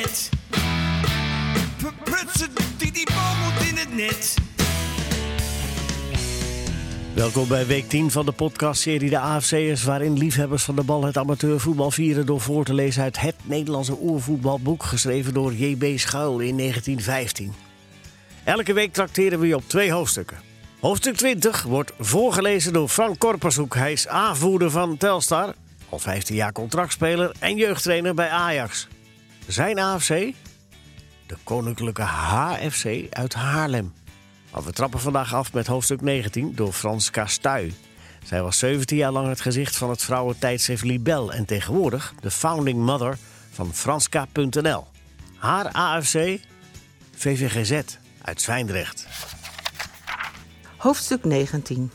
net. Die, bal moet in het net. Welkom bij week 10 van de podcastserie De AFC'ers... waarin liefhebbers van de bal het amateurvoetbal vieren... door voor te lezen uit het Nederlandse oervoetbalboek... geschreven door J.B. Schuil in 1915. Elke week trakteren we je op twee hoofdstukken. Hoofdstuk 20 wordt voorgelezen door Frank Korpershoek. Hij is aanvoerder van Telstar, al 15 jaar contractspeler... en jeugdtrainer bij Ajax. Zijn AFC? De Koninklijke HFC uit Haarlem. Maar we trappen vandaag af met hoofdstuk 19 door Frans Kastuy. Zij was 17 jaar lang het gezicht van het vrouwentijdschrift Libel en tegenwoordig de founding mother van Franska.nl. Haar AFC? VVGZ uit Zwijndrecht. Hoofdstuk 19.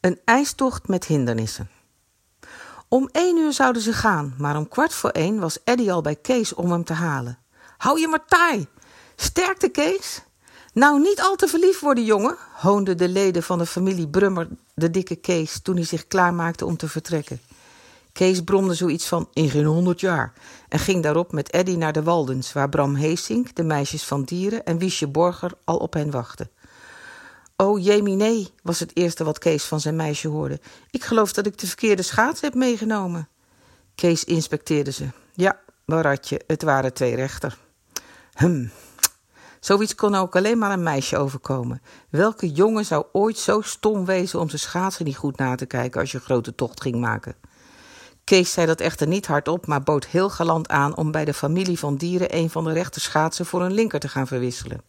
Een ijstocht met hindernissen. Om één uur zouden ze gaan, maar om kwart voor één was Eddy al bij Kees om hem te halen. Hou je maar taai! Sterkte, Kees! Nou, niet al te verliefd worden, jongen, hoonden de leden van de familie Brummer de dikke Kees toen hij zich klaarmaakte om te vertrekken. Kees bromde zoiets van in geen honderd jaar en ging daarop met Eddy naar de Waldens, waar Bram Heesink, de meisjes van dieren en Wiesje Borger al op hen wachten. Oh, jemie nee, was het eerste wat Kees van zijn meisje hoorde. Ik geloof dat ik de verkeerde schaats heb meegenomen. Kees inspecteerde ze. Ja, waaratje, het waren twee rechter. Hm, zoiets kon ook alleen maar een meisje overkomen. Welke jongen zou ooit zo stom wezen om zijn schaatsen niet goed na te kijken als je grote tocht ging maken? Kees zei dat echter niet hardop, maar bood heel galant aan om bij de familie van dieren een van de rechter schaatsen voor een linker te gaan verwisselen.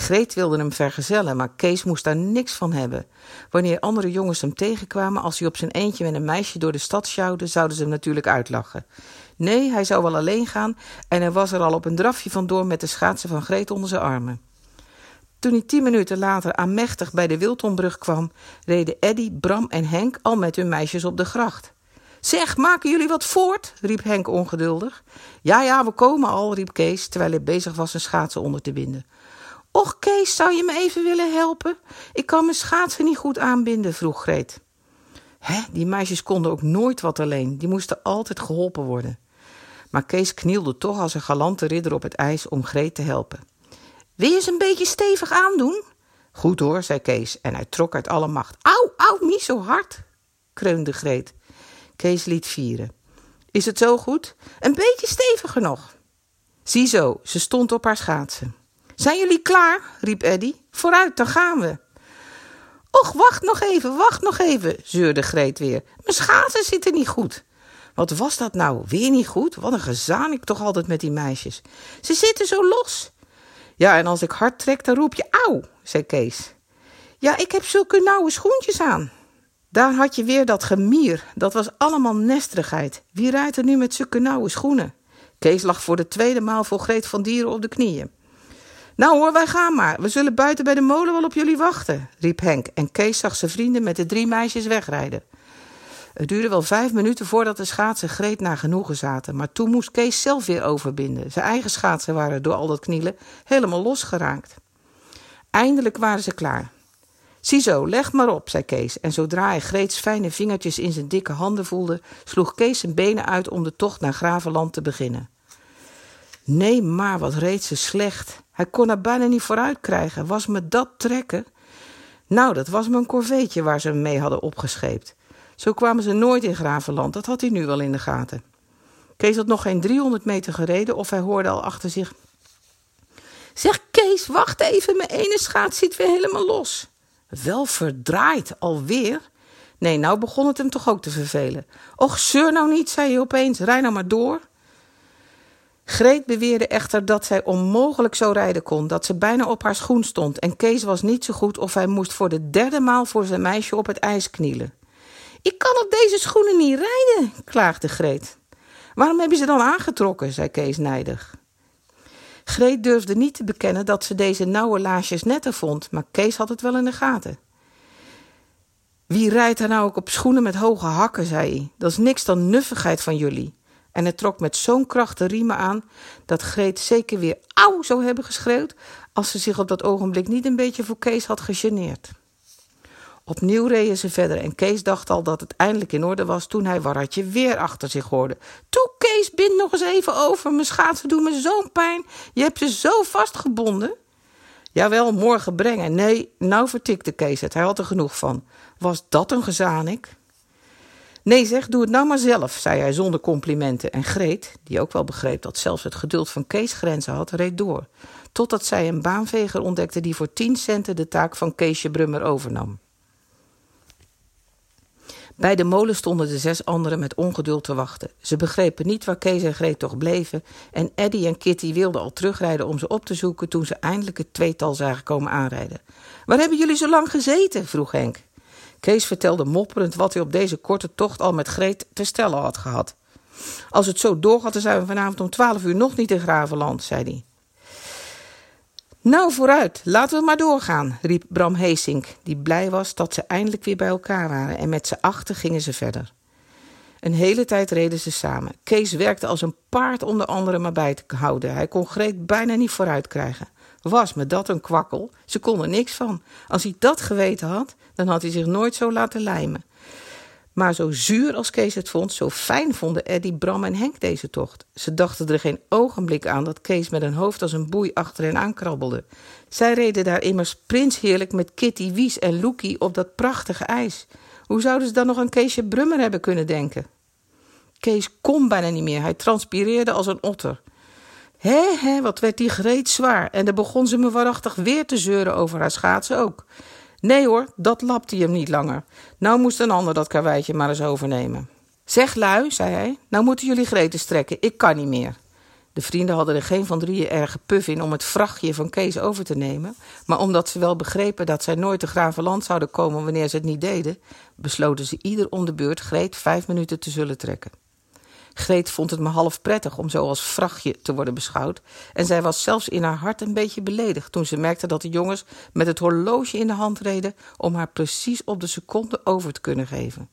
Greet wilde hem vergezellen, maar Kees moest daar niks van hebben. Wanneer andere jongens hem tegenkwamen als hij op zijn eentje met een meisje door de stad sjouwde, zouden ze hem natuurlijk uitlachen. Nee, hij zou wel alleen gaan en hij was er al op een drafje vandoor met de schaatsen van Greet onder zijn armen. Toen hij tien minuten later aanmächtig bij de Wiltonbrug kwam, reden Eddy, Bram en Henk al met hun meisjes op de gracht. Zeg, maken jullie wat voort? riep Henk ongeduldig. Ja, ja, we komen al, riep Kees, terwijl hij bezig was zijn schaatsen onder te binden. Och, Kees, zou je me even willen helpen? Ik kan mijn schaatsen niet goed aanbinden, vroeg Greet. Hè, die meisjes konden ook nooit wat alleen, die moesten altijd geholpen worden. Maar Kees knielde toch als een galante ridder op het ijs om Greet te helpen. Wil je ze een beetje stevig aandoen? Goed hoor, zei Kees en hij trok uit alle macht. Au, au, niet zo hard, kreunde Greet. Kees liet vieren. Is het zo goed? Een beetje steviger nog. Ziezo, ze stond op haar schaatsen. Zijn jullie klaar? riep Eddy. Vooruit, dan gaan we. Och, wacht nog even, wacht nog even, zeurde Greet weer. Mijn schaatsen zitten niet goed. Wat was dat nou? Weer niet goed? Wat een gezaanik toch altijd met die meisjes. Ze zitten zo los. Ja, en als ik hard trek, dan roep je auw, zei Kees. Ja, ik heb zulke nauwe schoentjes aan. Daar had je weer dat gemier. Dat was allemaal nesterigheid. Wie rijdt er nu met zulke nauwe schoenen? Kees lag voor de tweede maal voor Greet van Dieren op de knieën. Nou hoor, wij gaan maar. We zullen buiten bij de molen wel op jullie wachten, riep Henk. En Kees zag zijn vrienden met de drie meisjes wegrijden. Het duurde wel vijf minuten voordat de schaatsen Greet naar genoegen zaten. Maar toen moest Kees zelf weer overbinden. Zijn eigen schaatsen waren door al dat knielen helemaal losgeraakt. Eindelijk waren ze klaar. Ziezo, leg maar op, zei Kees. En zodra hij Greets fijne vingertjes in zijn dikke handen voelde, sloeg Kees zijn benen uit om de tocht naar Gravenland te beginnen. Nee, maar wat reed ze slecht. Hij kon er bijna niet vooruit krijgen. Was me dat trekken? Nou, dat was me een corveetje waar ze hem mee hadden opgescheept. Zo kwamen ze nooit in Gravenland, dat had hij nu wel in de gaten. Kees had nog geen 300 meter gereden of hij hoorde al achter zich... Zeg Kees, wacht even, mijn ene schaats zit weer helemaal los. Wel verdraaid, alweer? Nee, nou begon het hem toch ook te vervelen. Och, zeur nou niet, zei hij opeens, rij nou maar door. Greet beweerde echter dat zij onmogelijk zo rijden kon, dat ze bijna op haar schoen stond en Kees was niet zo goed of hij moest voor de derde maal voor zijn meisje op het ijs knielen. Ik kan op deze schoenen niet rijden, klaagde Greet. Waarom heb je ze dan aangetrokken, zei Kees nijdig. Greet durfde niet te bekennen dat ze deze nauwe laarsjes netter vond, maar Kees had het wel in de gaten. Wie rijdt er nou ook op schoenen met hoge hakken, zei hij. Dat is niks dan nuffigheid van jullie. En hij trok met zo'n kracht de riemen aan dat Greet zeker weer auw zou hebben geschreeuwd als ze zich op dat ogenblik niet een beetje voor Kees had gegeneerd. Opnieuw reden ze verder en Kees dacht al dat het eindelijk in orde was toen hij Warratje weer achter zich hoorde. Toe Kees, bind nog eens even over, mijn schaatsen doen me zo'n pijn. Je hebt ze zo vastgebonden. Jawel, morgen brengen. Nee, nou vertikte Kees het, hij had er genoeg van. Was dat een gezanik? Nee zeg, doe het nou maar zelf, zei hij zonder complimenten. En Greet, die ook wel begreep dat zelfs het geduld van Kees grenzen had, reed door. Totdat zij een baanveger ontdekte die voor tien centen de taak van Keesje Brummer overnam. Bij de molen stonden de zes anderen met ongeduld te wachten. Ze begrepen niet waar Kees en Greet toch bleven en Eddy en Kitty wilden al terugrijden om ze op te zoeken toen ze eindelijk het tweetal zagen komen aanrijden. Waar hebben jullie zo lang gezeten? vroeg Henk. Kees vertelde mopperend wat hij op deze korte tocht al met Greet te stellen had gehad. Als het zo doorgaat, dan zijn we vanavond om twaalf uur nog niet in Gravenland, zei hij. Nou, vooruit, laten we maar doorgaan, riep Bram Heesink, die blij was dat ze eindelijk weer bij elkaar waren en met z'n achten gingen ze verder. Een hele tijd reden ze samen. Kees werkte als een paard om de anderen maar bij te houden. Hij kon Greet bijna niet vooruit krijgen. Was me dat een kwakkel? Ze kon er niks van. Als hij dat geweten had, dan had hij zich nooit zo laten lijmen. Maar zo zuur als Kees het vond, zo fijn vonden Eddy, Bram en Henk deze tocht. Ze dachten er geen ogenblik aan dat Kees met een hoofd als een boei achter hen aankrabbelde. Zij reden daar immers prinsheerlijk met Kitty, Wies en Loekie op dat prachtige ijs. Hoe zouden ze dan nog aan Keesje Brummer hebben kunnen denken? Kees kon bijna niet meer, hij transpireerde als een otter. Hé, hé, wat werd die greet zwaar. En dan begon ze me waarachtig weer te zeuren over haar schaatsen ook. Nee hoor, dat lapte hem niet langer. Nou moest een ander dat karweitje maar eens overnemen. Zeg lui, zei hij, nou moeten jullie greten strekken, ik kan niet meer. De vrienden hadden er geen van drieën erge puf in om het vrachtje van Kees over te nemen, maar omdat ze wel begrepen dat zij nooit te Gravenland zouden komen wanneer ze het niet deden, besloten ze ieder om de beurt Greet vijf minuten te zullen trekken. Greet vond het maar half prettig om zo als vrachtje te worden beschouwd. En zij was zelfs in haar hart een beetje beledigd toen ze merkte dat de jongens met het horloge in de hand reden om haar precies op de seconde over te kunnen geven.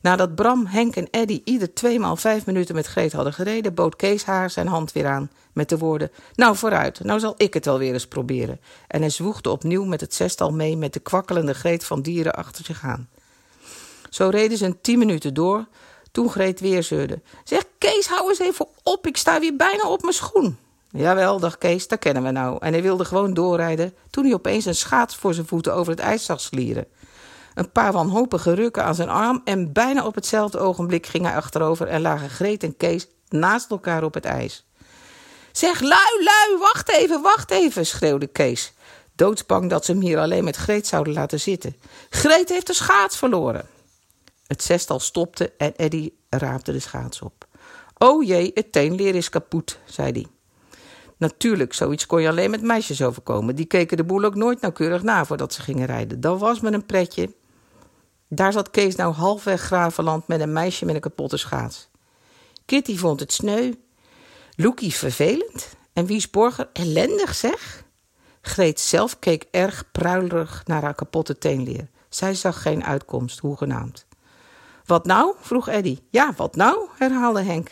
Nadat Bram, Henk en Eddy ieder tweemaal vijf minuten met Greet hadden gereden, bood Kees haar zijn hand weer aan met de woorden: Nou vooruit, nou zal ik het alweer eens proberen. En hij zwoegde opnieuw met het zestal mee met de kwakkelende Greet van dieren achter zich aan. Zo reden ze een tien minuten door, toen Greet weer zeurde. Zeg, Kees, hou eens even op, ik sta weer bijna op mijn schoen. Jawel, dacht Kees, dat kennen we nou. En hij wilde gewoon doorrijden toen hij opeens een schaats voor zijn voeten over het ijs zag slieren. Een paar wanhopige rukken aan zijn arm en bijna op hetzelfde ogenblik ging hij achterover en lagen Greet en Kees naast elkaar op het ijs. Zeg, lui, lui, wacht even, wacht even, schreeuwde Kees. Doodsbang dat ze hem hier alleen met Greet zouden laten zitten. Greet heeft de schaats verloren. Het zestal stopte en Eddy raapte de schaats op. O jee, het teenleer is kapot, zei hij. Natuurlijk, zoiets kon je alleen met meisjes overkomen. Die keken de boel ook nooit nauwkeurig na voordat ze gingen rijden. Dat was me een pretje. Daar zat Kees nou halfweg Gravenland met een meisje met een kapotte schaats. Kitty vond het sneu. Loekie vervelend. En Wies Borger ellendig, zeg. Greet zelf keek erg pruilerig naar haar kapotte teenleer. Zij zag geen uitkomst, hoegenaamd. Wat nou? vroeg Eddy. Ja, wat nou? herhaalde Henk.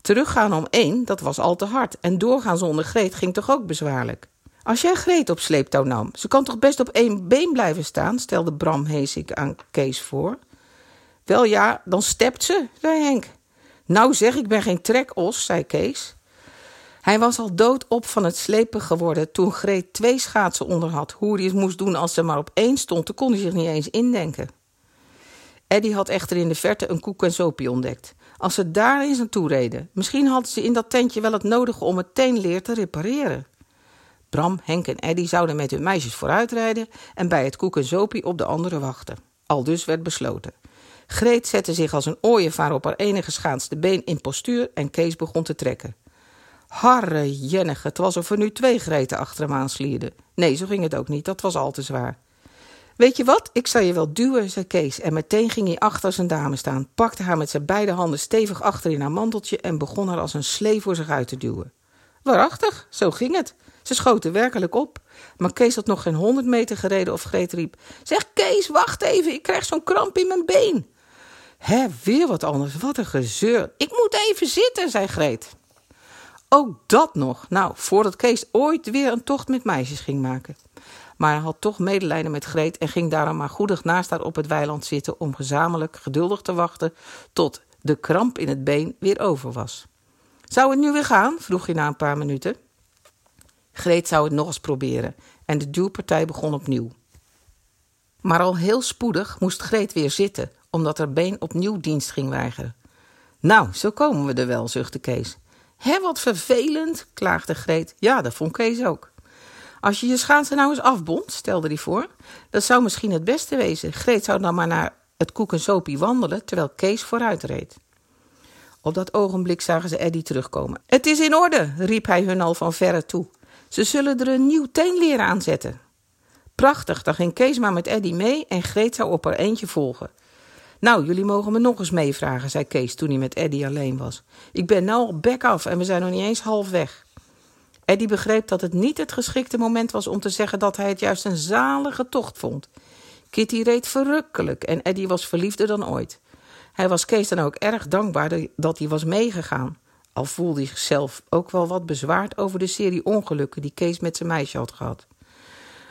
Teruggaan om één, dat was al te hard. En doorgaan zonder Greet ging toch ook bezwaarlijk. Als jij Greet op sleeptouw nam, ze kan toch best op één been blijven staan, stelde Bram Heesik aan Kees voor. Wel ja, dan stept ze, zei Henk. Nou zeg, ik ben geen trekos, zei Kees. Hij was al doodop van het slepen geworden toen Greet twee schaatsen onder had. Hoe hij het moest doen als ze maar op één stond, dat kon hij zich niet eens indenken. Eddy had echter in de verte een koek en sopie ontdekt. Als ze daar eens naartoe reden, misschien hadden ze in dat tentje wel het nodige om het teenleer te repareren. Bram, Henk en Eddy zouden met hun meisjes vooruitrijden en bij het koek en sopie op de anderen wachten. Al dus werd besloten. Greet zette zich als een ooievaar op haar enige schaatste been in postuur en Kees begon te trekken. Harre jennige, het was of er nu twee Greten achter hem aanslierden. Nee, zo ging het ook niet, dat was al te zwaar. Weet je wat, ik zal je wel duwen, zei Kees. En meteen ging hij achter zijn dame staan, pakte haar met zijn beide handen stevig achter in haar manteltje en begon haar als een slee voor zich uit te duwen. Waarachtig, zo ging het. Ze schoten werkelijk op. Maar Kees had nog geen honderd meter gereden of Greet riep: Zeg Kees, wacht even, ik krijg zo'n kramp in mijn been. Hé, weer wat anders, wat een gezeur. Ik moet even zitten, zei Greet. Ook dat nog, nou, voordat Kees ooit weer een tocht met meisjes ging maken. Maar hij had toch medelijden met Greet en ging daarom maar goedig naast haar op het weiland zitten om gezamenlijk geduldig te wachten tot de kramp in het been weer over was. Zou het nu weer gaan? vroeg hij na een paar minuten. Greet zou het nog eens proberen en de duwpartij begon opnieuw. Maar al heel spoedig moest Greet weer zitten, omdat haar been opnieuw dienst ging weigeren. Nou, zo komen we er wel, zuchtte Kees. Hé, wat vervelend, klaagde Greet. Ja, dat vond Kees ook. Als je je schaatsen nou eens afbond, stelde hij voor. Dat zou misschien het beste wezen. Greet zou dan maar naar het koek en sopie wandelen, terwijl Kees vooruit reed. Op dat ogenblik zagen ze Eddy terugkomen. Het is in orde, riep hij hun al van verre toe. Ze zullen er een nieuw teenleer aanzetten. Prachtig, dan ging Kees maar met Eddy mee en Greet zou op haar eentje volgen. Nou, jullie mogen me nog eens meevragen, zei Kees toen hij met Eddy alleen was. Ik ben nou al bek af en we zijn nog niet eens half weg. Eddy begreep dat het niet het geschikte moment was om te zeggen dat hij het juist een zalige tocht vond. Kitty reed verrukkelijk en Eddy was verliefder dan ooit. Hij was Kees dan ook erg dankbaar dat hij was meegegaan. Al voelde hij zichzelf ook wel wat bezwaard over de serie ongelukken die Kees met zijn meisje had gehad.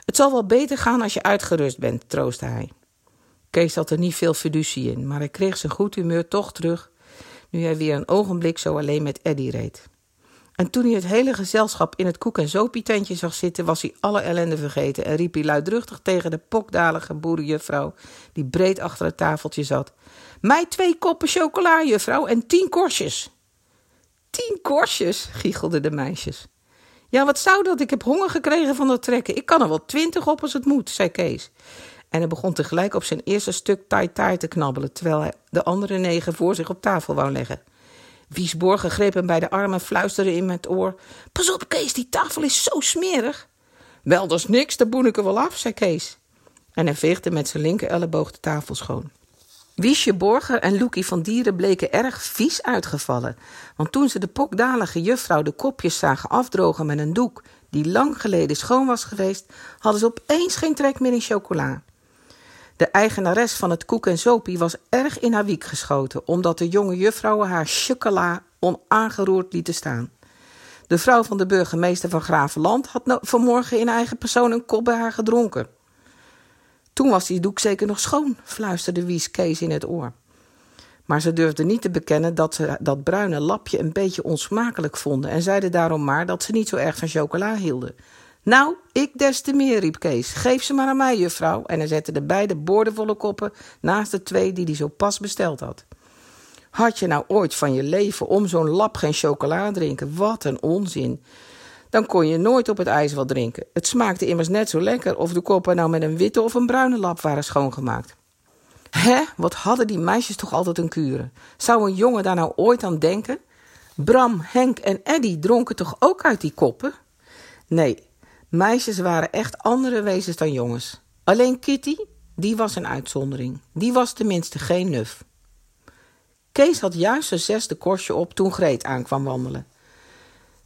Het zal wel beter gaan als je uitgerust bent, troostte hij. Kees had er niet veel fiducie in, maar hij kreeg zijn goed humeur toch terug nu hij weer een ogenblik zo alleen met Eddy reed. En toen hij het hele gezelschap in het koek- en zopietentje zag zitten, was hij alle ellende vergeten en riep hij luidruchtig tegen de pokdalige boerenjuffrouw, die breed achter het tafeltje zat: Mij twee koppen chocola, juffrouw, en tien korstjes. Tien korstjes, giechelden de meisjes. Ja, wat zou dat? Ik heb honger gekregen van dat trekken. Ik kan er wel twintig op als het moet, zei Kees. En hij begon tegelijk op zijn eerste stuk taai te knabbelen, terwijl hij de andere negen voor zich op tafel wou leggen. Wiesborgen greep hem bij de arm en fluisterde in met oor: Pas op, Kees, die tafel is zo smerig. Wel, dat is niks, daar boen ik er wel af, zei Kees. En hij veegde met zijn linker elleboog de tafel schoon. Wiesje Borger en Loekie van Dieren bleken erg vies uitgevallen. Want toen ze de pokdalige juffrouw de kopjes zagen afdrogen met een doek die lang geleden schoon was geweest, hadden ze opeens geen trek meer in chocola. De eigenares van het koek en sopie was erg in haar wiek geschoten, omdat de jonge juffrouwen haar chocola onaangeroerd lieten staan. De vrouw van de burgemeester van Gravenland had vanmorgen in eigen persoon een kop bij haar gedronken. Toen was die doek zeker nog schoon, fluisterde Wies Kees in het oor. Maar ze durfde niet te bekennen dat ze dat bruine lapje een beetje onsmakelijk vonden en zeiden daarom maar dat ze niet zo erg van chocola hielden. Nou, ik des te meer, riep Kees. Geef ze maar aan mij, juffrouw. En hij zette de beide boordevolle koppen naast de twee die hij zo pas besteld had. Had je nou ooit van je leven om zo'n lap geen chocola drinken? Wat een onzin. Dan kon je nooit op het ijs wat drinken. Het smaakte immers net zo lekker of de koppen nou met een witte of een bruine lap waren schoongemaakt. Hè, wat hadden die meisjes toch altijd een kuren? Zou een jongen daar nou ooit aan denken? Bram, Henk en Eddy dronken toch ook uit die koppen? Nee, Meisjes waren echt andere wezens dan jongens. Alleen Kitty, die was een uitzondering. Die was tenminste geen nuf. Kees had juist zijn zesde korstje op toen Greet aankwam wandelen.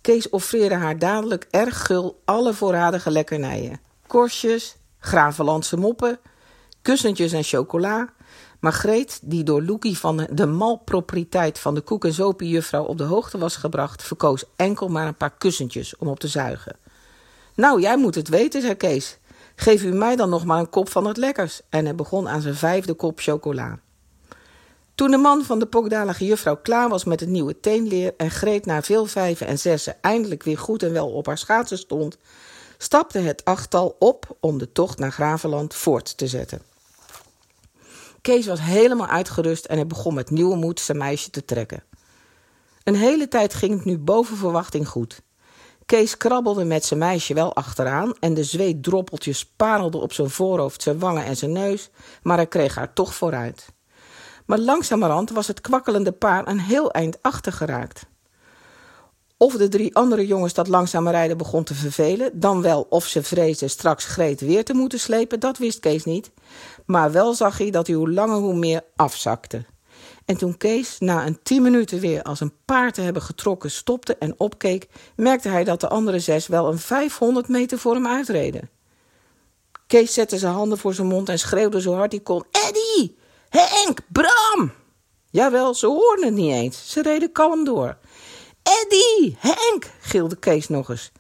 Kees offreerde haar dadelijk erg gul alle voorradige lekkernijen. Korstjes, gravenlandse moppen, kussentjes en chocola. Maar Greet, die door Loekie van de malproprieteit van de koek- en zopie op de hoogte was gebracht, verkoos enkel maar een paar kussentjes om op te zuigen. Nou, jij moet het weten, zei Kees. Geef u mij dan nog maar een kop van het lekkers. En hij begon aan zijn vijfde kop chocola. Toen de man van de pokdalige juffrouw klaar was met het nieuwe teenleer en Greet na veel vijven en zessen eindelijk weer goed en wel op haar schaatsen stond, stapte het achttal op om de tocht naar Gravenland voort te zetten. Kees was helemaal uitgerust en hij begon met nieuwe moed zijn meisje te trekken. Een hele tijd ging het nu boven verwachting goed. Kees krabbelde met zijn meisje wel achteraan en de zweetdroppeltjes parelden op zijn voorhoofd, zijn wangen en zijn neus, maar hij kreeg haar toch vooruit. Maar langzamerhand was het kwakkelende paar een heel eind achter geraakt. Of de drie andere jongens dat langzame rijden begon te vervelen, dan wel of ze vreesden straks Greet weer te moeten slepen, dat wist Kees niet. Maar wel zag hij dat hij hoe langer hoe meer afzakte. En toen Kees na een tien minuten weer als een paard te hebben getrokken stopte en opkeek, merkte hij dat de andere zes wel een 500 meter voor hem uitreden. Kees zette zijn handen voor zijn mond en schreeuwde zo hard hij kon: Eddie! Henk! Bram! Jawel, ze hoorden het niet eens. Ze reden kalm door. Eddie! Henk! gilde Kees nog eens.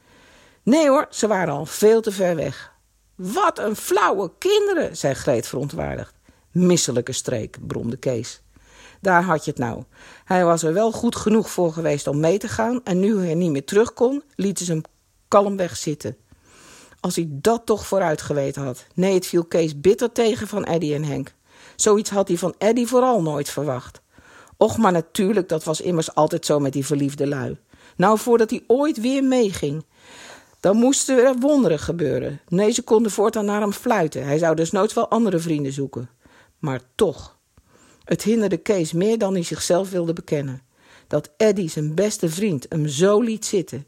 Nee hoor, ze waren al veel te ver weg. Wat een flauwe kinderen, zei Greet verontwaardigd. Misselijke streek, bromde Kees. Daar had je het nou. Hij was er wel goed genoeg voor geweest om mee te gaan en nu hij niet meer terug kon, lieten ze hem kalmweg zitten. Als hij dat toch vooruit geweten had. Nee, het viel Kees bitter tegen van Eddy en Henk. Zoiets had hij van Eddy vooral nooit verwacht. Och, maar natuurlijk, dat was immers altijd zo met die verliefde lui. Nou, voordat hij ooit weer meeging. Dan moesten er wonderen gebeuren. Nee, ze konden voortaan naar hem fluiten. Hij zou dus nooit wel andere vrienden zoeken. Maar toch. Het hinderde Kees meer dan hij zichzelf wilde bekennen. Dat Eddy, zijn beste vriend, hem zo liet zitten.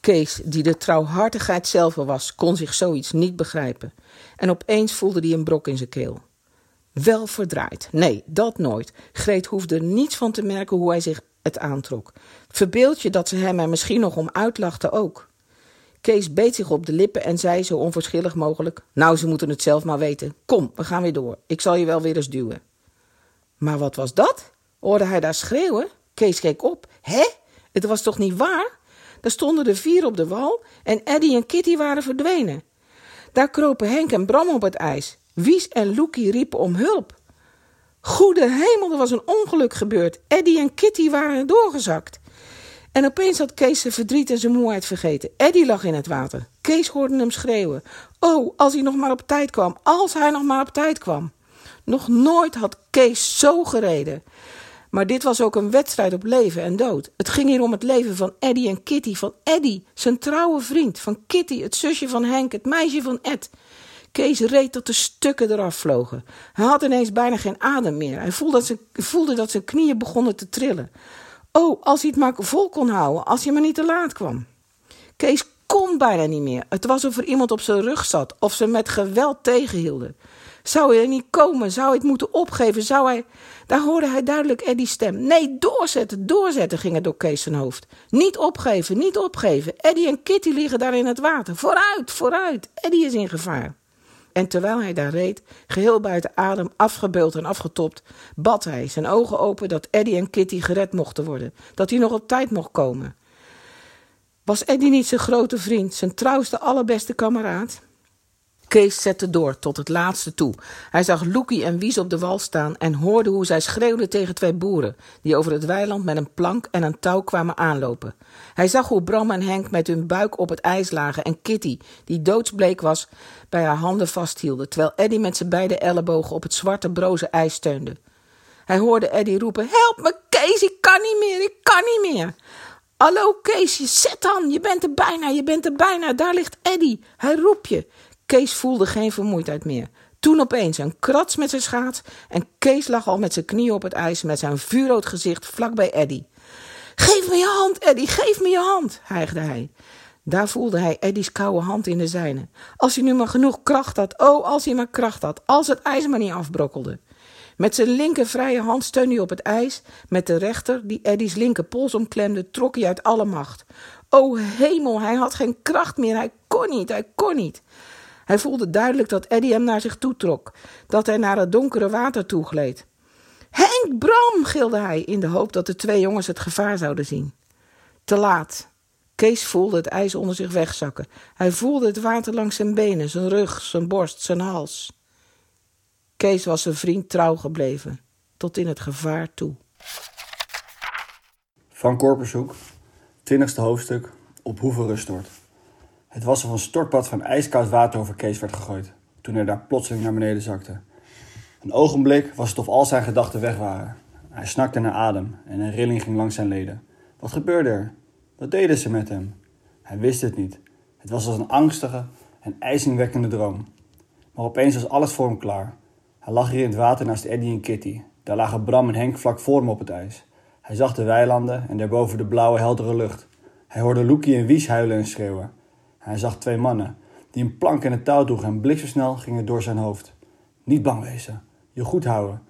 Kees, die de trouwhartigheid zelf was, kon zich zoiets niet begrijpen. En opeens voelde hij een brok in zijn keel. Wel verdraaid. Nee, dat nooit. Greet hoefde niets van te merken hoe hij zich het aantrok. Verbeeld je dat ze hem er misschien nog om uitlachten ook. Kees beet zich op de lippen en zei zo onverschillig mogelijk: Nou, ze moeten het zelf maar weten. Kom, we gaan weer door. Ik zal je wel weer eens duwen. Maar wat was dat? Hoorde hij daar schreeuwen? Kees keek op. Hé? Het was toch niet waar? Daar stonden de vier op de wal en Eddy en Kitty waren verdwenen. Daar kropen Henk en Bram op het ijs. Wies en Loekie riepen om hulp. Goede hemel, er was een ongeluk gebeurd. Eddy en Kitty waren doorgezakt. En opeens had Kees zijn verdriet en zijn moeheid vergeten. Eddy lag in het water. Kees hoorde hem schreeuwen. Oh, als hij nog maar op tijd kwam. Als hij nog maar op tijd kwam. Nog nooit had Kees zo gereden. Maar dit was ook een wedstrijd op leven en dood. Het ging hier om het leven van Eddy en Kitty. Van Eddy, zijn trouwe vriend. Van Kitty, het zusje van Henk, het meisje van Ed. Kees reed tot de stukken eraf vlogen. Hij had ineens bijna geen adem meer. Hij voelde dat, zijn, voelde dat zijn knieën begonnen te trillen. Oh, als hij het maar vol kon houden, als hij maar niet te laat kwam. Kees kon bijna niet meer. Het was of er iemand op zijn rug zat, of ze met geweld tegenhielden. Zou hij er niet komen? Zou hij het moeten opgeven? Zou hij... Daar hoorde hij duidelijk Eddie's stem. Nee, doorzetten, doorzetten, ging het door Kees zijn hoofd. Niet opgeven, niet opgeven. Eddie en Kitty liggen daar in het water. Vooruit, vooruit. Eddie is in gevaar. En terwijl hij daar reed, geheel buiten adem, afgebeuld en afgetopt, bad hij, zijn ogen open, dat Eddie en Kitty gered mochten worden. Dat hij nog op tijd mocht komen. Was Eddie niet zijn grote vriend, zijn trouwste, allerbeste kameraad? Kees zette door tot het laatste toe. Hij zag Loekie en Wies op de wal staan en hoorde hoe zij schreeuwden tegen twee boeren, die over het weiland met een plank en een touw kwamen aanlopen. Hij zag hoe Bram en Henk met hun buik op het ijs lagen en Kitty, die doodsbleek was, bij haar handen vasthielden, terwijl Eddy met zijn beide ellebogen op het zwarte broze ijs steunde. Hij hoorde Eddy roepen: Help me, Kees, ik kan niet meer, ik kan niet meer. Hallo Kees, zet dan, je bent er bijna, je bent er bijna, daar ligt Eddy, hij roept je. Kees voelde geen vermoeidheid meer. Toen opeens een krats met zijn schaats en Kees lag al met zijn knieën op het ijs met zijn vuurrood gezicht vlak bij Eddy. Geef me je hand, Eddy, geef me je hand, hijgde hij. Daar voelde hij Eddy's koude hand in de zijne. Als hij nu maar genoeg kracht had, oh, als hij maar kracht had, als het ijs maar niet afbrokkelde. Met zijn linker vrije hand steunde hij op het ijs. Met de rechter, die Eddy's linker pols omklemde, trok hij uit alle macht. O hemel, hij had geen kracht meer, hij kon niet, hij kon niet. Hij voelde duidelijk dat Eddy hem naar zich toe trok, dat hij naar het donkere water toegleed. Henk, Bram, gilde hij in de hoop dat de twee jongens het gevaar zouden zien. Te laat. Kees voelde het ijs onder zich wegzakken. Hij voelde het water langs zijn benen, zijn rug, zijn borst, zijn hals. Kees was zijn vriend trouw gebleven, tot in het gevaar toe. Van Korpershoek, twintigste hoofdstuk, op Hoeve Rustort. Het was of een stortbad van ijskoud water over Kees werd gegooid, toen hij daar plotseling naar beneden zakte. Een ogenblik was het of al zijn gedachten weg waren. Hij snakte naar adem en een rilling ging langs zijn leden. Wat gebeurde er? Wat deden ze met hem? Hij wist het niet. Het was als een angstige en ijzingwekkende droom. Maar opeens was alles voor hem klaar. Hij lag hier in het water naast Eddie en Kitty. Daar lagen Bram en Henk vlak voor hem op het ijs. Hij zag de weilanden en daarboven de blauwe, heldere lucht. Hij hoorde Loekie en Wies huilen en schreeuwen. Hij zag twee mannen, die een plank en een touw droegen en bliksemsnel gingen door zijn hoofd. Niet bang wezen, je goed houden.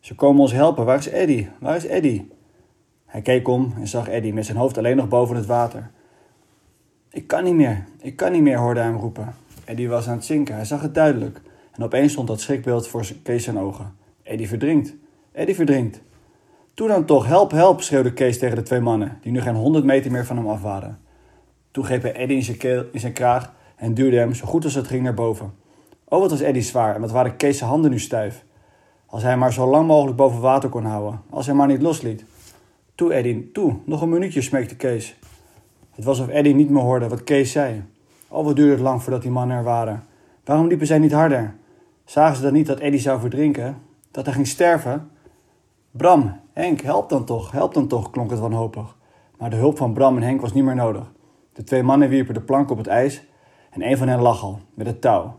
Ze komen ons helpen, waar is Eddie? Waar is Eddie? Hij keek om en zag Eddie met zijn hoofd alleen nog boven het water. Ik kan niet meer, ik kan niet meer, hoorde hij hem roepen. Eddie was aan het zinken, hij zag het duidelijk. En opeens stond dat schrikbeeld voor Kees zijn ogen. Eddie verdrinkt, Eddie verdrinkt. Toen dan toch, help, help, schreeuwde Kees tegen de twee mannen, die nu geen honderd meter meer van hem af waren. Toen greep hij Eddie in zijn, in kraag en duwde hem zo goed als het ging naar boven. Oh, wat was Eddie zwaar en wat waren Kees' handen nu stijf. Als hij maar zo lang mogelijk boven water kon houden. Als hij maar niet losliet. Toe, Eddie, toe, nog een minuutje, smeekte Kees. Het was of Eddie niet meer hoorde wat Kees zei. Oh, wat duurde het lang voordat die mannen er waren. Waarom liepen zij niet harder? Zagen ze dan niet dat Eddie zou verdrinken? Dat hij ging sterven? Bram, Henk, help dan toch, help dan toch, klonk het wanhopig. Maar de hulp van Bram en Henk was niet meer nodig. De twee mannen wierpen de plank op het ijs en een van hen lag al, met het touw,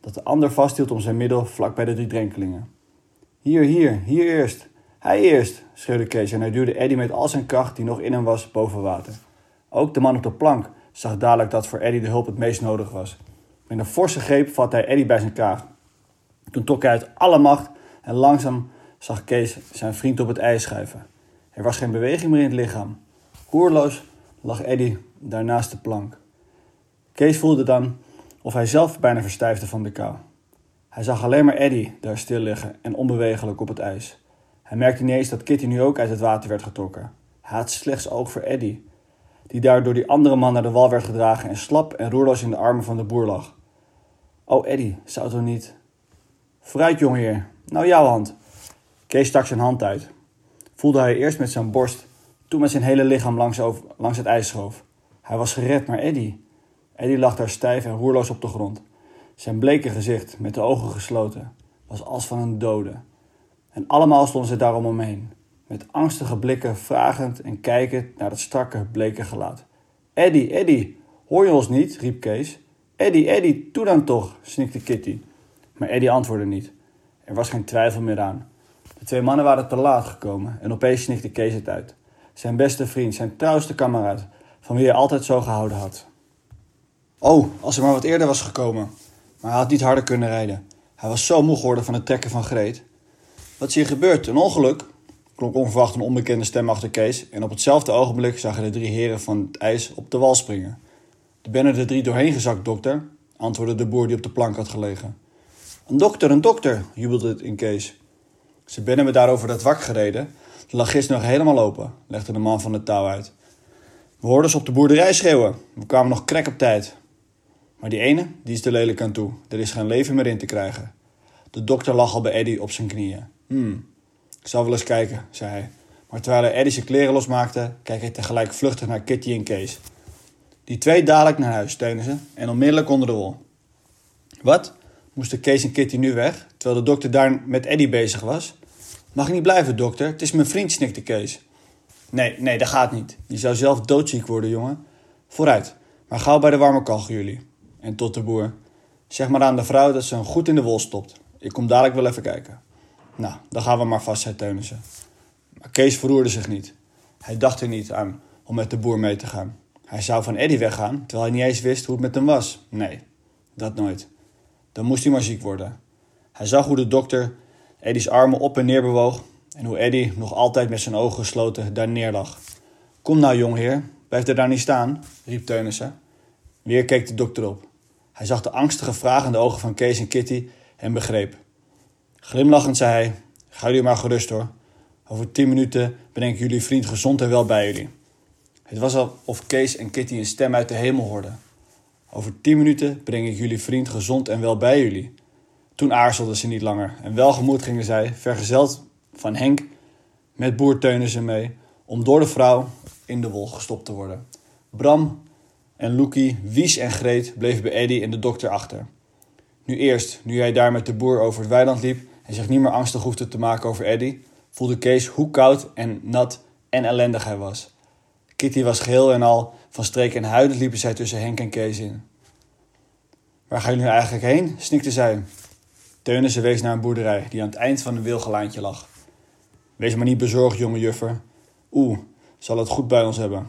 dat de ander vasthield om zijn middel vlak bij de drie drenkelingen. Hier, hier, hier eerst. Hij eerst, schreeuwde Kees en hij duwde Eddie met al zijn kracht die nog in hem was boven water. Ook de man op de plank zag dadelijk dat voor Eddie de hulp het meest nodig was. Met een forse greep vatte hij Eddie bij zijn kraag. Toen trok hij uit alle macht en langzaam zag Kees zijn vriend op het ijs schuiven. Er was geen beweging meer in het lichaam. Roerloos lag Eddie daar naast de plank. Kees voelde dan of hij zelf bijna verstijfde van de kou. Hij zag alleen maar Eddie daar stil liggen en onbewegelijk op het ijs. Hij merkte niet eens dat Kitty nu ook uit het water werd getrokken. Hij had slechts oog voor Eddie, die daar door die andere man naar de wal werd gedragen en slap en roerloos in de armen van de boer lag. Oh, Eddie, zou toch niet... Vooruit, jongeheer. Nou, jouw hand. Kees stak zijn hand uit. Voelde hij eerst met zijn borst, toen met zijn hele lichaam langs, over, langs het ijs schoof. Hij was gered, maar Eddie... Eddie lag daar stijf en roerloos op de grond. Zijn bleke gezicht, met de ogen gesloten, was als van een dode. En allemaal stonden ze daarom omheen, met angstige blikken vragend en kijkend naar het strakke, bleke gelaat. Eddie, Eddie, hoor je ons niet? riep Kees. Eddie, Eddie, toe dan toch, snikte Kitty. Maar Eddie antwoordde niet. Er was geen twijfel meer aan. De twee mannen waren te laat gekomen en opeens snikte Kees het uit. Zijn beste vriend, zijn trouwste kameraad, van wie hij altijd zo gehouden had. Oh, als hij maar wat eerder was gekomen. Maar hij had niet harder kunnen rijden. Hij was zo moe geworden van het trekken van Greet. Wat is hier gebeurd? Een ongeluk? klonk onverwacht een onbekende stem achter Kees en op hetzelfde ogenblik zagen de drie heren van het ijs op de wal springen. Er ben er de drie doorheen gezakt, dokter, antwoordde de boer die op de plank had gelegen. Een dokter, een dokter, jubelde het in Kees. Ze binnen me daarover dat wak gereden. De lag gisteren nog helemaal open, legde de man van het touw uit. We hoorden ze op de boerderij schreeuwen. We kwamen nog krek op tijd. Maar die ene, die is er lelijk aan toe. Er is geen leven meer in te krijgen. De dokter lag al bij Eddie op zijn knieën. Hmm, ik zal wel eens kijken, zei hij. Maar terwijl hij Eddie zijn kleren losmaakte, keek hij tegelijk vluchtig naar Kitty en Kees. Die twee dadelijk naar huis, steunen ze, en onmiddellijk onder de wol. Wat? Moesten Kees en Kitty nu weg, terwijl de dokter daar met Eddie bezig was? Mag ik niet blijven, dokter? Het is mijn vriend, snikte Kees. Nee, nee, dat gaat niet. Je zou zelf doodziek worden, jongen. Vooruit, maar gauw bij de warme kachel, jullie. En tot de boer. Zeg maar aan de vrouw dat ze hem goed in de wol stopt. Ik kom dadelijk wel even kijken. Nou, dan gaan we maar vast, zei Teunissen. Maar Kees verroerde zich niet. Hij dacht er niet aan om met de boer mee te gaan. Hij zou van Eddie weggaan, terwijl hij niet eens wist hoe het met hem was. Nee, dat nooit. Dan moest hij maar ziek worden. Hij zag hoe de dokter Eddie's armen op en neer bewoog en hoe Eddie nog altijd met zijn ogen gesloten daar neerlag. Kom nou, jongheer, blijf er daar niet staan, riep Teunissen. Weer keek de dokter op. Hij zag de angstige vragende ogen van Kees en Kitty en begreep. Glimlachend zei hij: Ga jullie maar gerust hoor. Over tien minuten ben ik jullie vriend gezond en wel bij jullie. Het was alsof Kees en Kitty een stem uit de hemel hoorden. Over tien minuten breng ik jullie vriend gezond en wel bij jullie. Toen aarzelden ze niet langer en welgemoed gingen zij, vergezeld van Henk, met boer Teunissen mee, om door de vrouw in de wol gestopt te worden. Bram en Loekie, Wies en Greet bleven bij Eddie en de dokter achter. Nu eerst, nu hij daar met de boer over het weiland liep en zich niet meer angstig hoefde te maken over Eddie, voelde Kees hoe koud en nat en ellendig hij was. Kitty was geheel en al van streek en huidend liepen zij tussen Henk en Kees in. Waar gaan jullie nu eigenlijk heen? snikte zij. Teunissen wees naar een boerderij die aan het eind van een wilgelaantje lag. Wees maar niet bezorgd, jonge juffer. Oeh, zal het goed bij ons hebben.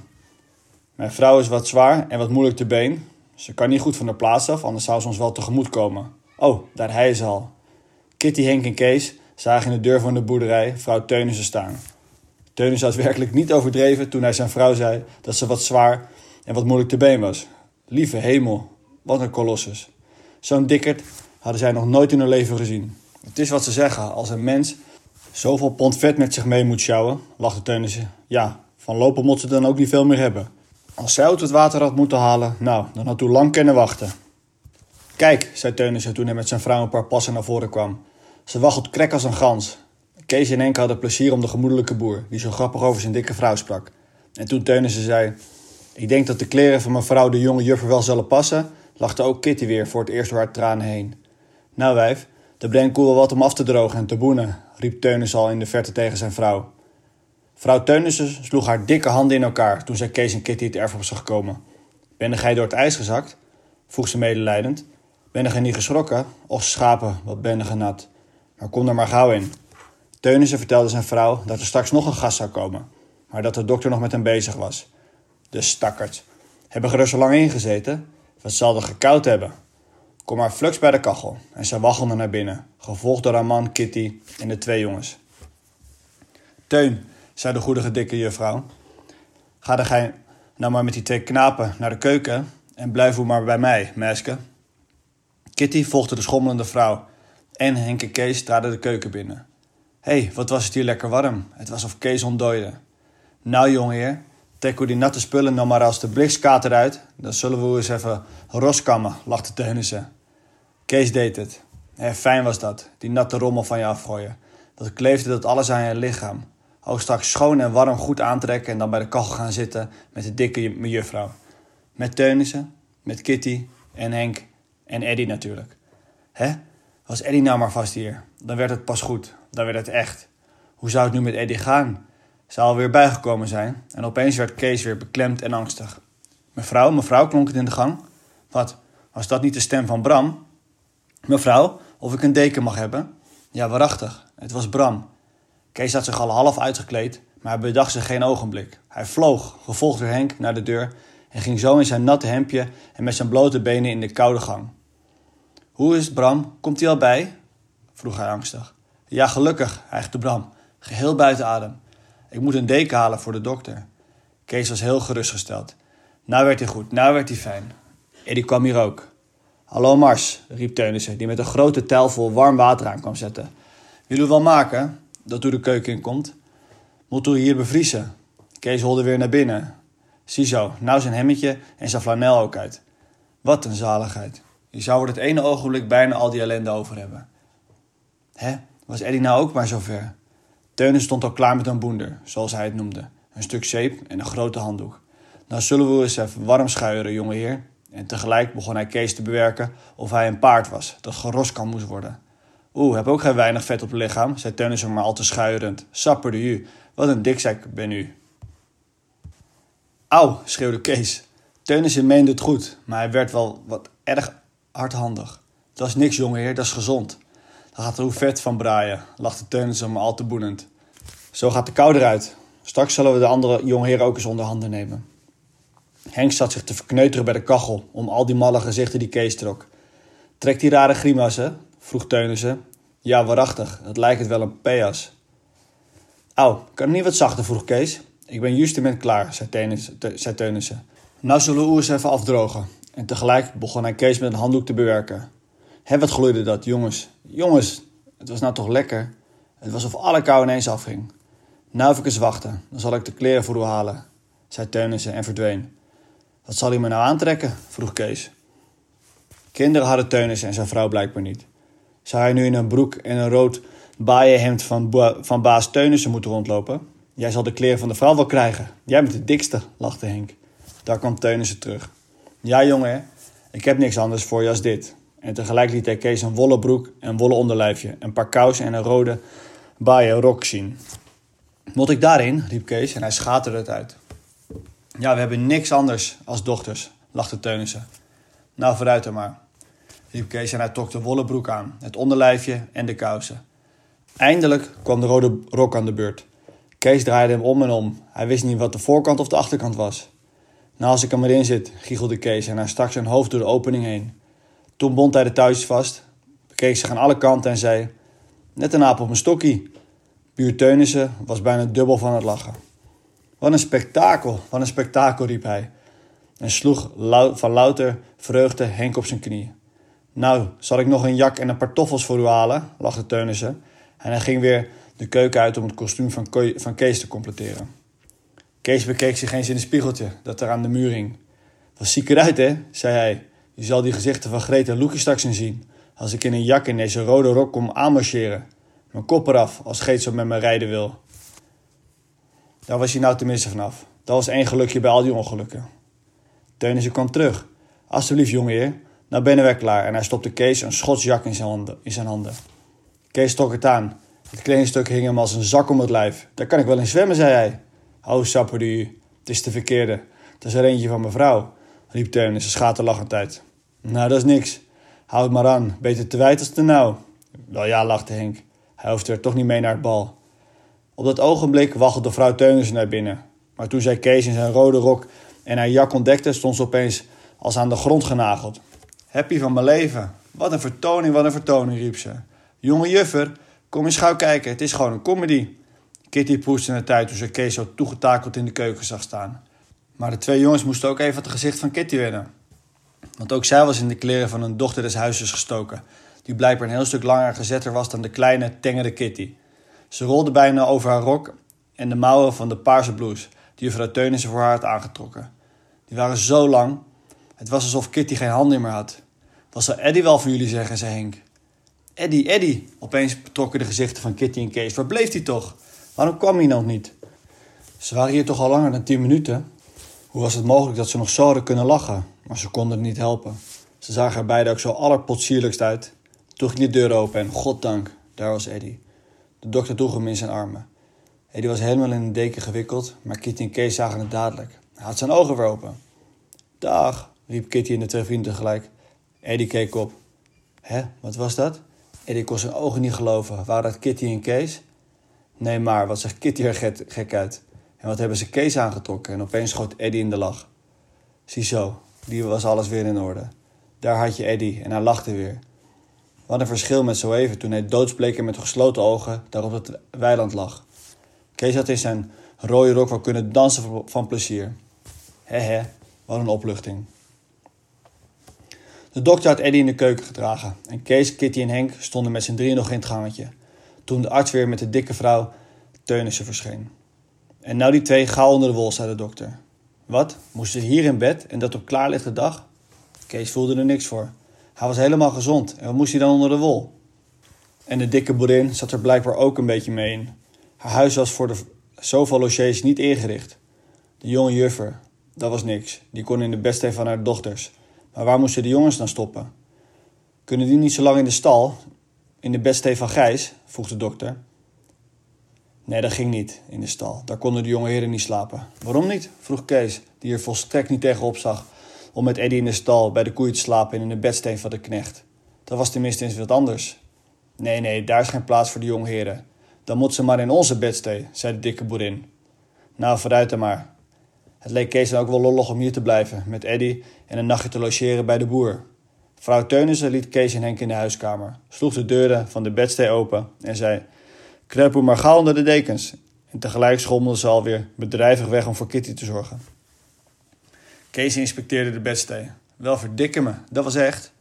Mijn vrouw is wat zwaar en wat moeilijk te been. Ze kan niet goed van de plaats af, anders zou ze ons wel tegemoet komen. Oh, daar hij is al. Kitty, Henk en Kees zagen in de deur van de boerderij vrouw Teunissen staan. Teunissen had werkelijk niet overdreven toen hij zijn vrouw zei dat ze wat zwaar en wat moeilijk te been was. Lieve hemel, wat een kolossus. Zo'n dikkerd hadden zij nog nooit in hun leven gezien. Het is wat ze zeggen, als een mens zoveel pond vet met zich mee moet sjouwen, lachte Teunissen. Ja, van lopen moet ze dan ook niet veel meer hebben. Als zij uit het water had moeten halen, nou, dan had u lang kunnen wachten. Kijk, zei Teunissen toen hij met zijn vrouw een paar passen naar voren kwam. Ze waggelt krek als een gans. Kees en Henk hadden plezier om de gemoedelijke boer, die zo grappig over zijn dikke vrouw sprak. En toen Teunissen zei... Ik denk dat de kleren van mevrouw de jonge juffer wel zullen passen... lachte ook Kitty weer voor het eerst door haar tranen heen. Nou wijf, er brengt koel wel wat om af te drogen en te boenen... riep Teunissen al in de verte tegen zijn vrouw. Vrouw Teunissen sloeg haar dikke handen in elkaar... toen zij Kees en Kitty het erf op zag komen. Ben gij door het ijs gezakt? vroeg ze medelijdend. Ben gij niet geschrokken? Och schapen, wat ben je nat. Maar kom er maar gauw in. Teunissen vertelde zijn vrouw dat er straks nog een gast zou komen, maar dat de dokter nog met hem bezig was. De stakkerd. Hebben ge er zo lang ingezeten? Wat zal er gekoud hebben? Kom maar flux bij de kachel. En ze waggelde naar binnen, gevolgd door haar man Kitty en de twee jongens. Teun, zei de goedige dikke juffrouw, ga de gij nou maar met die twee knapen naar de keuken en blijf u maar bij mij, meisje. Kitty volgde de schommelende vrouw en Henk en Kees traden de keuken binnen. Hé, hey, wat was het hier lekker warm. Het was of Kees ontdooide. Nou, jongeheer, trek u die natte spullen nou maar als de blikskaat eruit. Dan zullen we eens even roskammen, lachte Teunissen. Kees deed het. Hé, fijn was dat, die natte rommel van je afgooien. Dat kleefde dat alles aan je lichaam. Ook straks schoon en warm goed aantrekken en dan bij de kachel gaan zitten met de dikke mejuffrouw. Met Teunissen, met Kitty en Henk en Eddie natuurlijk. Hè? Was Eddie nou maar vast hier, dan werd het pas goed. Dan werd het echt. Hoe zou het nu met Eddie gaan? Zou alweer bijgekomen zijn en opeens werd Kees weer beklemd en angstig. Mevrouw, mevrouw, klonk het in de gang. Wat, was dat niet de stem van Bram? Mevrouw, of ik een deken mag hebben? Ja, waarachtig, het was Bram. Kees had zich al half uitgekleed, maar hij bedacht zich geen ogenblik. Hij vloog, gevolgd door Henk, naar de deur en ging zo in zijn natte hemdje en met zijn blote benen in de koude gang. Hoe is het, Bram? Komt hij al bij? vroeg hij angstig. Ja, gelukkig, hijgde Bram, geheel buiten adem. Ik moet een deken halen voor de dokter. Kees was heel gerustgesteld. Nou werd hij goed, nou werd hij fijn. Eddie kwam hier ook. Hallo Mars, riep Teunissen, die met een grote tel vol warm water aan kwam zetten. Wil u wel maken dat u de keuken in komt? Moet u hier bevriezen? Kees holde weer naar binnen. Ziezo, nou zijn hemmetje en zijn flanel ook uit. Wat een zaligheid. Je zou er het ene ogenblik bijna al die ellende over hebben. Hè, was Eddie nou ook maar zover? Teunen stond al klaar met een boender, zoals hij het noemde. Een stuk zeep en een grote handdoek. Nou zullen we eens even warm schuieren, jongeheer. En tegelijk begon hij Kees te bewerken of hij een paard was, dat geros kan moest worden. Oeh, heb ook geen weinig vet op het lichaam, zei Teunis maar al te schuierend. Sapperde u, wat een dikzak ben u. Auw, schreeuwde Kees. Teunissen meende het goed, maar hij werd wel wat erg hardhandig. Dat is niks, jongeheer, dat is gezond. Daar gaat er hoe vet van braaien, lachte Teunissen maar al te boenend. Zo gaat de kou eruit. Straks zullen we de andere jongeheer ook eens onder handen nemen. Henk zat zich te verkneuteren bij de kachel om al die malle gezichten die Kees trok. Trekt die rare grimassen? vroeg Teunissen. Ja, waarachtig, het lijkt het wel een peas. Au, kan het niet wat zachter? vroeg Kees. Ik ben justement klaar, zei Teunissen. Nou zullen we eens even afdrogen. En tegelijk begon hij Kees met een handdoek te bewerken. Hé, wat gloeide dat, jongens. Jongens, het was nou toch lekker. Het was of alle kou ineens afging. Nou even wachten, dan zal ik de kleren voor u halen, zei Teunissen en verdween. Wat zal hij me nou aantrekken? vroeg Kees. Kinderen hadden Teunissen en zijn vrouw blijkbaar niet. Zou hij nu in een broek en een rood baaienhemd van, van baas Teunissen moeten rondlopen? Jij zal de kleren van de vrouw wel krijgen. Jij bent de dikste, lachte Henk. Daar kwam Teunissen terug. Ja, jongen, ik heb niks anders voor je als dit. En tegelijk liet hij Kees een wollen broek, een wollen onderlijfje, een paar kousen en een rode baaien rok zien. Moet ik daarin? riep Kees en hij schaterde het uit. Ja, we hebben niks anders als dochters, lachte Teunissen. Nou, vooruit dan maar, riep Kees en hij trok de wollen broek aan, het onderlijfje en de kousen. Eindelijk kwam de rode rok aan de beurt. Kees draaide hem om en om. Hij wist niet wat de voorkant of de achterkant was. Nou, als ik er maar in zit, giechelde Kees en hij stak zijn hoofd door de opening heen. Toen bond hij de touwtjes vast, bekeek zich aan alle kanten en zei... Net een aap op een stokkie. Buur Teunissen was bijna dubbel van het lachen. Wat een spektakel, wat een spektakel, riep hij. En sloeg van louter vreugde Henk op zijn knieën. Nou, zal ik nog een jak en een paar toffels voor u halen? lachte Teunissen. En hij ging weer de keuken uit om het kostuum van, van Kees te completeren. Kees bekeek zich eens in een spiegeltje dat er aan de muur hing. Was ziek eruit, hè? zei hij. Je zal die gezichten van Greet en Loekie straks zien. Als ik in een jak in deze rode rok kom aanmarcheren. Mijn kop eraf als Geet zo met me rijden wil. Daar was hij nou tenminste vanaf. Dat was één gelukje bij al die ongelukken. Teunissen kwam terug. Alsjeblieft, jongeheer. Nou ben wij klaar. En hij stopte Kees een schotsjak in zijn handen. In zijn handen. Kees trok het aan. Het kledingstuk hing hem als een zak om het lijf. Daar kan ik wel in zwemmen, zei hij. Oh, sapperde u. Het is de verkeerde. Dat is er eentje van mevrouw, riep Teunissen schaterlachend uit. Nou, dat is niks. Houd maar aan. Beter te wijd als te nauw. Wel ja, lachte Henk. Hij hoefde er toch niet mee naar het bal. Op dat ogenblik waggelde vrouw Teunissen naar binnen. Maar toen zij Kees in zijn rode rok en haar jak ontdekte, stond ze opeens als aan de grond genageld. Happy van mijn leven. Wat een vertoning, wat een vertoning, riep ze. Jonge juffer, kom eens gauw kijken, het is gewoon een comedy. Kitty proestte in de tijd toen ze Kees zo toegetakeld in de keuken zag staan. Maar de twee jongens moesten ook even het gezicht van Kitty wennen. Want ook zij was in de kleren van een dochter des huizes gestoken, die blijkbaar een heel stuk langer gezetter was dan de kleine, tengere Kitty. Ze rolde bijna over haar rok en de mouwen van de paarse blouse, die juffrouw Teunissen voor haar had aangetrokken. Die waren zo lang, het was alsof Kitty geen handen meer had. Wat zal Eddie wel voor jullie zeggen, zei Henk. Eddie, Eddie! Opeens betrokken de gezichten van Kitty en Kees. Waar bleef hij toch? Waarom kwam hij nog niet? Ze waren hier toch al langer dan tien minuten? Hoe was het mogelijk dat ze nog zo hadden kunnen lachen? Maar ze konden het niet helpen. Ze zagen er beide ook zo allerpotsierlijkst uit. Toen ging de deur open en goddank, daar was Eddie. De dokter droeg hem in zijn armen. Eddie was helemaal in een deken gewikkeld, maar Kitty en Kees zagen het dadelijk. Hij had zijn ogen weer open. Dag, riep Kitty en de twee vrienden tegelijk. Eddie keek op. Hé, wat was dat? Eddie kon zijn ogen niet geloven. Waren dat Kitty en Kees? Nee, maar wat zegt Kitty er gek, uit? En wat hebben ze Kees aangetrokken? En opeens schoot Eddie in de lach. Ziezo, die was alles weer in orde. Daar had je Eddie en hij lachte weer. Wat een verschil met zo even toen hij doodsbleek en met gesloten ogen daar op het weiland lag. Kees had in zijn rode rok wel kunnen dansen van plezier. He he, wat een opluchting. De dokter had Eddie in de keuken gedragen en Kees, Kitty en Henk stonden met z'n drieën nog in het gangetje. Toen de arts weer met de dikke vrouw Teunissen verscheen. En nou die twee gauw onder de wol, zei de dokter. Wat? Moesten ze hier in bed en dat op klaarlichte dag? Kees voelde er niks voor. Hij was helemaal gezond en wat moest hij dan onder de wol? En de dikke boerin zat er blijkbaar ook een beetje mee in. Haar huis was voor de zoveel logies niet ingericht. De jonge juffer, dat was niks. Die kon in de bedstee van haar dochters. Maar waar moesten de jongens dan stoppen? Kunnen die niet zo lang in de stal? In de bedstee van Gijs? vroeg de dokter. Nee, dat ging niet in de stal. Daar konden de jonge heren niet slapen. Waarom niet? vroeg Kees, die er volstrekt niet tegenop zag om met Eddie in de stal bij de koeien te slapen en in de bedsteen van de knecht. Dat was tenminste eens wat anders. Nee, nee, daar is geen plaats voor de jonge heren. Dan moet ze maar in onze bedstee, zei de dikke boerin. Nou, vooruit dan maar. Het leek Kees dan ook wel lollig om hier te blijven, met Eddie en een nachtje te logeren bij de boer. Vrouw Teunissen liet Kees en Henk in de huiskamer, sloeg de deuren van de bedstee open en zei... Kruip maar gauw onder de dekens. En tegelijk schommelde ze alweer bedrijvig weg om voor Kitty te zorgen. Kees inspecteerde de bedstee. Wel verdikken me, dat was echt.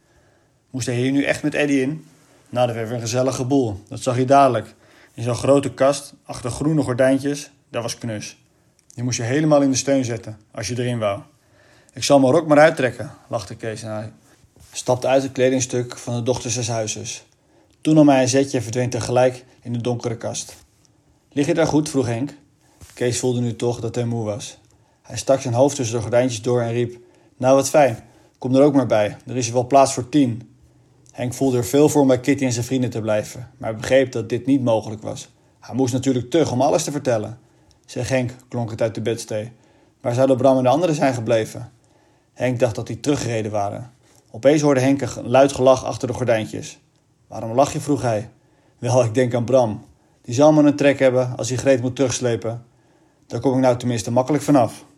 Moest hij hier nu echt met Eddie in? Nou, dat werd weer een gezellige boel. Dat zag je dadelijk. In zo'n grote kast, achter groene gordijntjes, dat was knus. Die moest je helemaal in de steun zetten, als je erin wou. Ik zal mijn rok maar uittrekken, lachte Kees en hij stapte uit het kledingstuk van de dochter des huizes. Toen nam hij een zetje en verdween tegelijk in de donkere kast. Lig je daar goed? vroeg Henk. Kees voelde nu toch dat hij moe was. Hij stak zijn hoofd tussen de gordijntjes door en riep: Nou, wat fijn. Kom er ook maar bij. Er is wel plaats voor tien. Henk voelde er veel voor om bij Kitty en zijn vrienden te blijven, maar begreep dat dit niet mogelijk was. Hij moest natuurlijk terug om alles te vertellen. Zeg Henk, klonk het uit de bedstee. Waar zouden Bram en de anderen zijn gebleven? Henk dacht dat die teruggereden waren. Opeens hoorde Henk een luid gelach achter de gordijntjes. Waarom lach je? vroeg hij. Wel, ik denk aan Bram. Die zal maar een trek hebben als hij Greet moet terugslepen. Daar kom ik nou tenminste makkelijk vanaf.